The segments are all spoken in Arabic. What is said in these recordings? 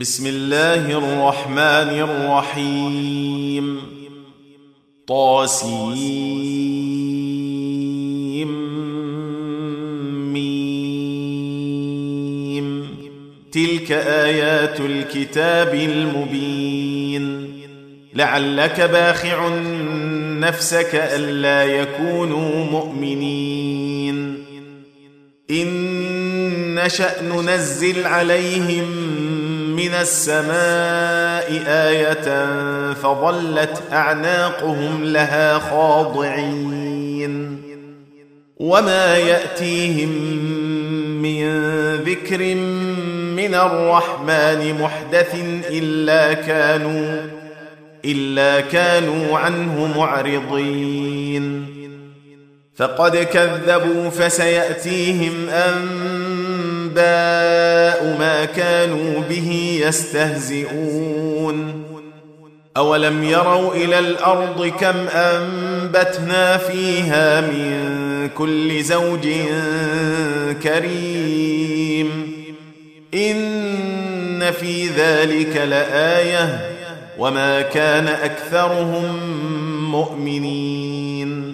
بسم الله الرحمن الرحيم. طاسيم. ميم. تلك آيات الكتاب المبين. لعلك باخع نفسك ألا يكونوا مؤمنين. إن نشأ ننزل عليهم من السماء آية فظلت أعناقهم لها خاضعين. وما يأتيهم من ذكر من الرحمن محدث إلا كانوا إلا كانوا عنه معرضين. فقد كذبوا فسيأتيهم أنباء ما كانوا به يستهزئون. أولم يروا إلى الأرض كم أنبتنا فيها من كل زوج كريم. إن في ذلك لآية وما كان أكثرهم مؤمنين.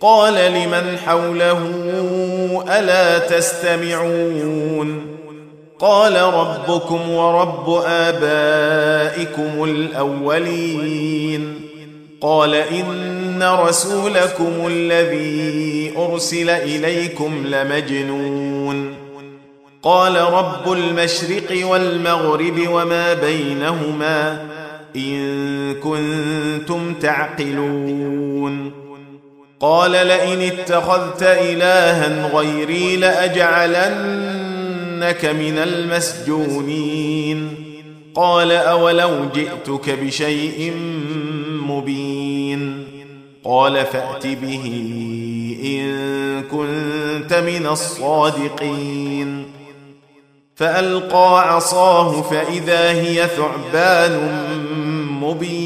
قال لمن حوله ألا تستمعون؟ قال ربكم ورب آبائكم الأولين. قال إن رسولكم الذي أرسل إليكم لمجنون. قال رب المشرق والمغرب وما بينهما إن كنتم تعقلون. قال لئن اتخذت الها غيري لأجعلنك من المسجونين. قال أولو جئتك بشيء مبين. قال فأت به إن كنت من الصادقين. فألقى عصاه فإذا هي ثعبان مبين.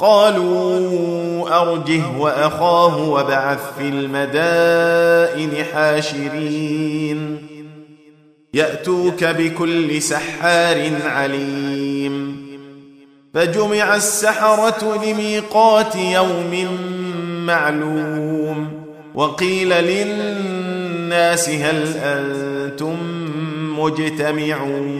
قالوا أرجه وأخاه وبعث في المدائن حاشرين. يأتوك بكل سحار عليم. فجمع السحرة لميقات يوم معلوم. وقيل للناس هل أنتم مجتمعون؟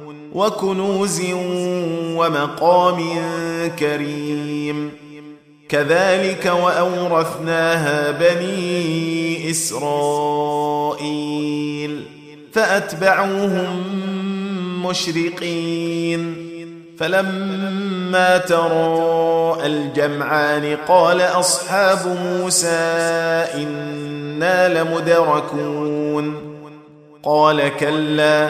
وكنوز ومقام كريم. كذلك وأورثناها بني إسرائيل فأتبعوهم مشرقين. فلما تراءى الجمعان قال أصحاب موسى إنا لمدركون. قال كلا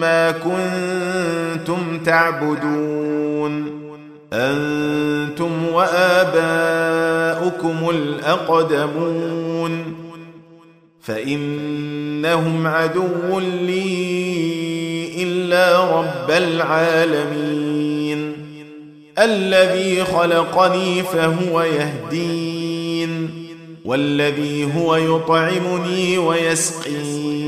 ما كنتم تعبدون. أنتم وآباؤكم الأقدمون. فإنهم عدو لي إلا رب العالمين. الذي خلقني فهو يهدين. والذي هو يطعمني ويسقين.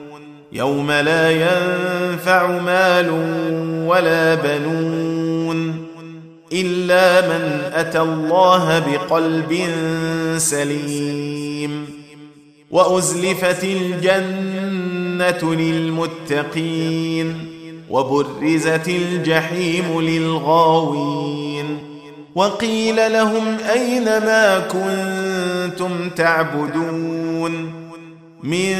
يوم لا ينفع مال ولا بنون إلا من أتى الله بقلب سليم وأزلفت الجنة للمتقين وبرزت الجحيم للغاوين وقيل لهم أين ما كنتم تعبدون من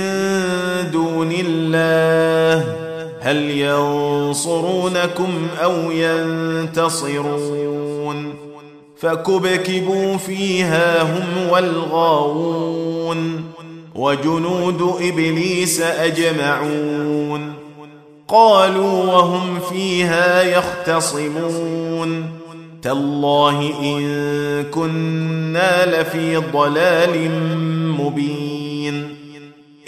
دون الله هل ينصرونكم أو ينتصرون فكبكبوا فيها هم والغاوون وجنود إبليس أجمعون قالوا وهم فيها يختصمون تالله إن كنا لفي ضلال مبين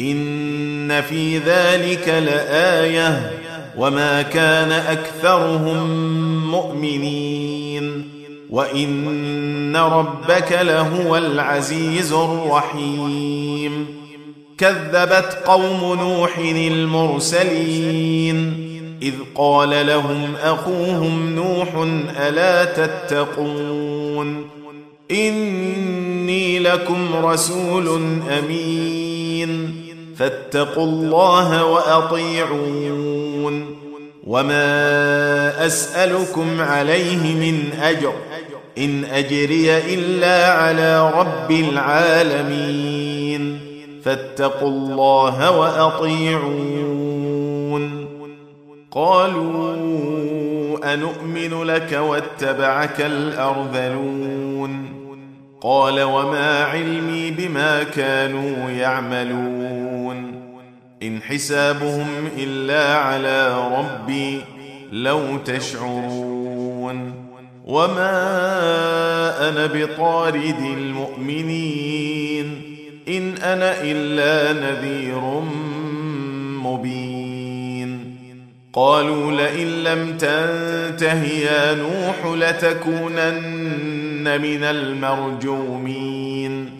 إن في ذلك لآية وما كان أكثرهم مؤمنين وإن ربك لهو العزيز الرحيم كذبت قوم نوح المرسلين إذ قال لهم أخوهم نوح ألا تتقون إني لكم رسول أمين فاتقوا الله وأطيعون. وما أسألكم عليه من أجر. إن أجري إلا على رب العالمين. فاتقوا الله وأطيعون. قالوا انومن لك واتبعك الأرذلون. قال وما علمي بما كانوا يعملون. إن حسابهم إلا على ربي لو تشعرون. وما أنا بطارد المؤمنين. إن أنا إلا نذير مبين. قالوا لئن لم تنته يا نوح لتكونن من المرجومين.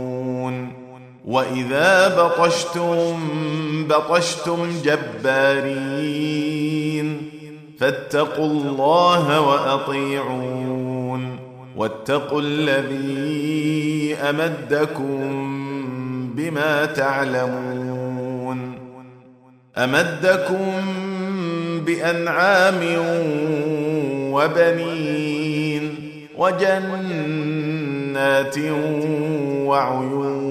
واذا بطشتم بطشتم جبارين فاتقوا الله واطيعون واتقوا الذي امدكم بما تعلمون امدكم بانعام وبنين وجنات وعيون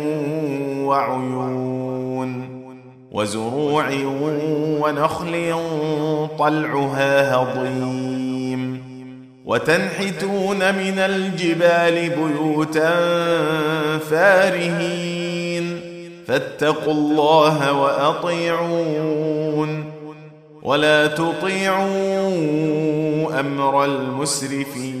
وعيون وزروع ونخل طلعها هضيم وتنحتون من الجبال بيوتا فارهين فاتقوا الله وأطيعون ولا تطيعوا أمر المسرفين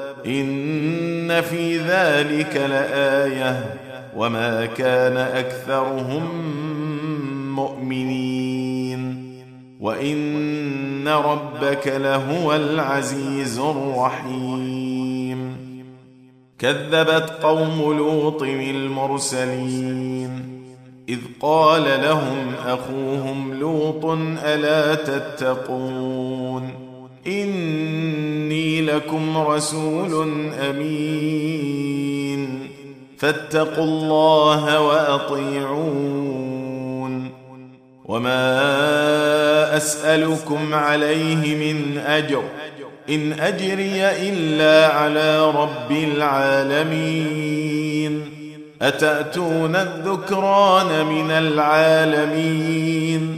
إن في ذلك لآية وما كان أكثرهم مؤمنين. وإن ربك لهو العزيز الرحيم. كذبت قوم لوط المرسلين. إذ قال لهم أخوهم لوط ألا تتقون؟ إني لكم رسول أمين. فاتقوا الله وأطيعون. وما أسألكم عليه من أجر. إن أجري إلا على رب العالمين. أتأتون الذكران من العالمين؟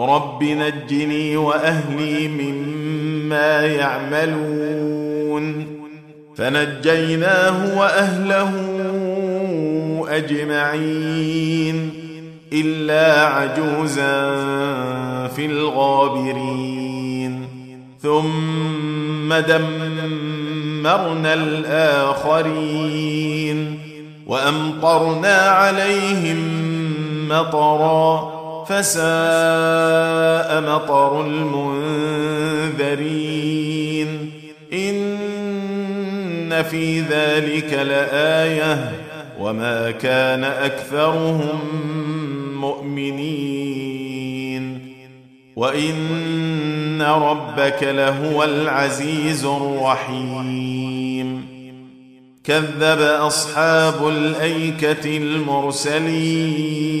رب نجني واهلي مما يعملون فنجيناه واهله اجمعين الا عجوزا في الغابرين ثم دمرنا الاخرين وامطرنا عليهم مطرا فساء مطر المنذرين. إن في ذلك لآية. وما كان أكثرهم مؤمنين. وإن ربك لهو العزيز الرحيم. كذب أصحاب الأيكة المرسلين.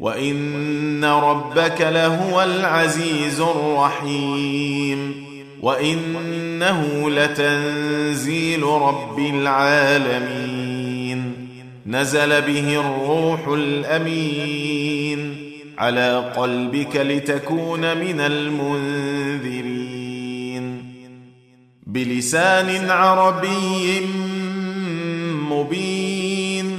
وان ربك لهو العزيز الرحيم وانه لتنزيل رب العالمين نزل به الروح الامين على قلبك لتكون من المنذرين بلسان عربي مبين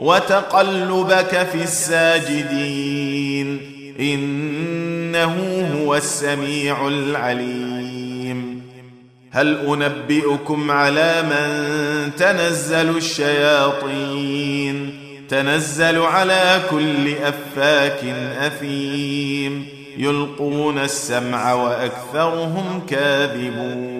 وتقلبك في الساجدين. إنه هو السميع العليم. هل أنبئكم على من تنزل الشياطين؟ تنزل على كل أفاك أثيم. يلقون السمع وأكثرهم كاذبون.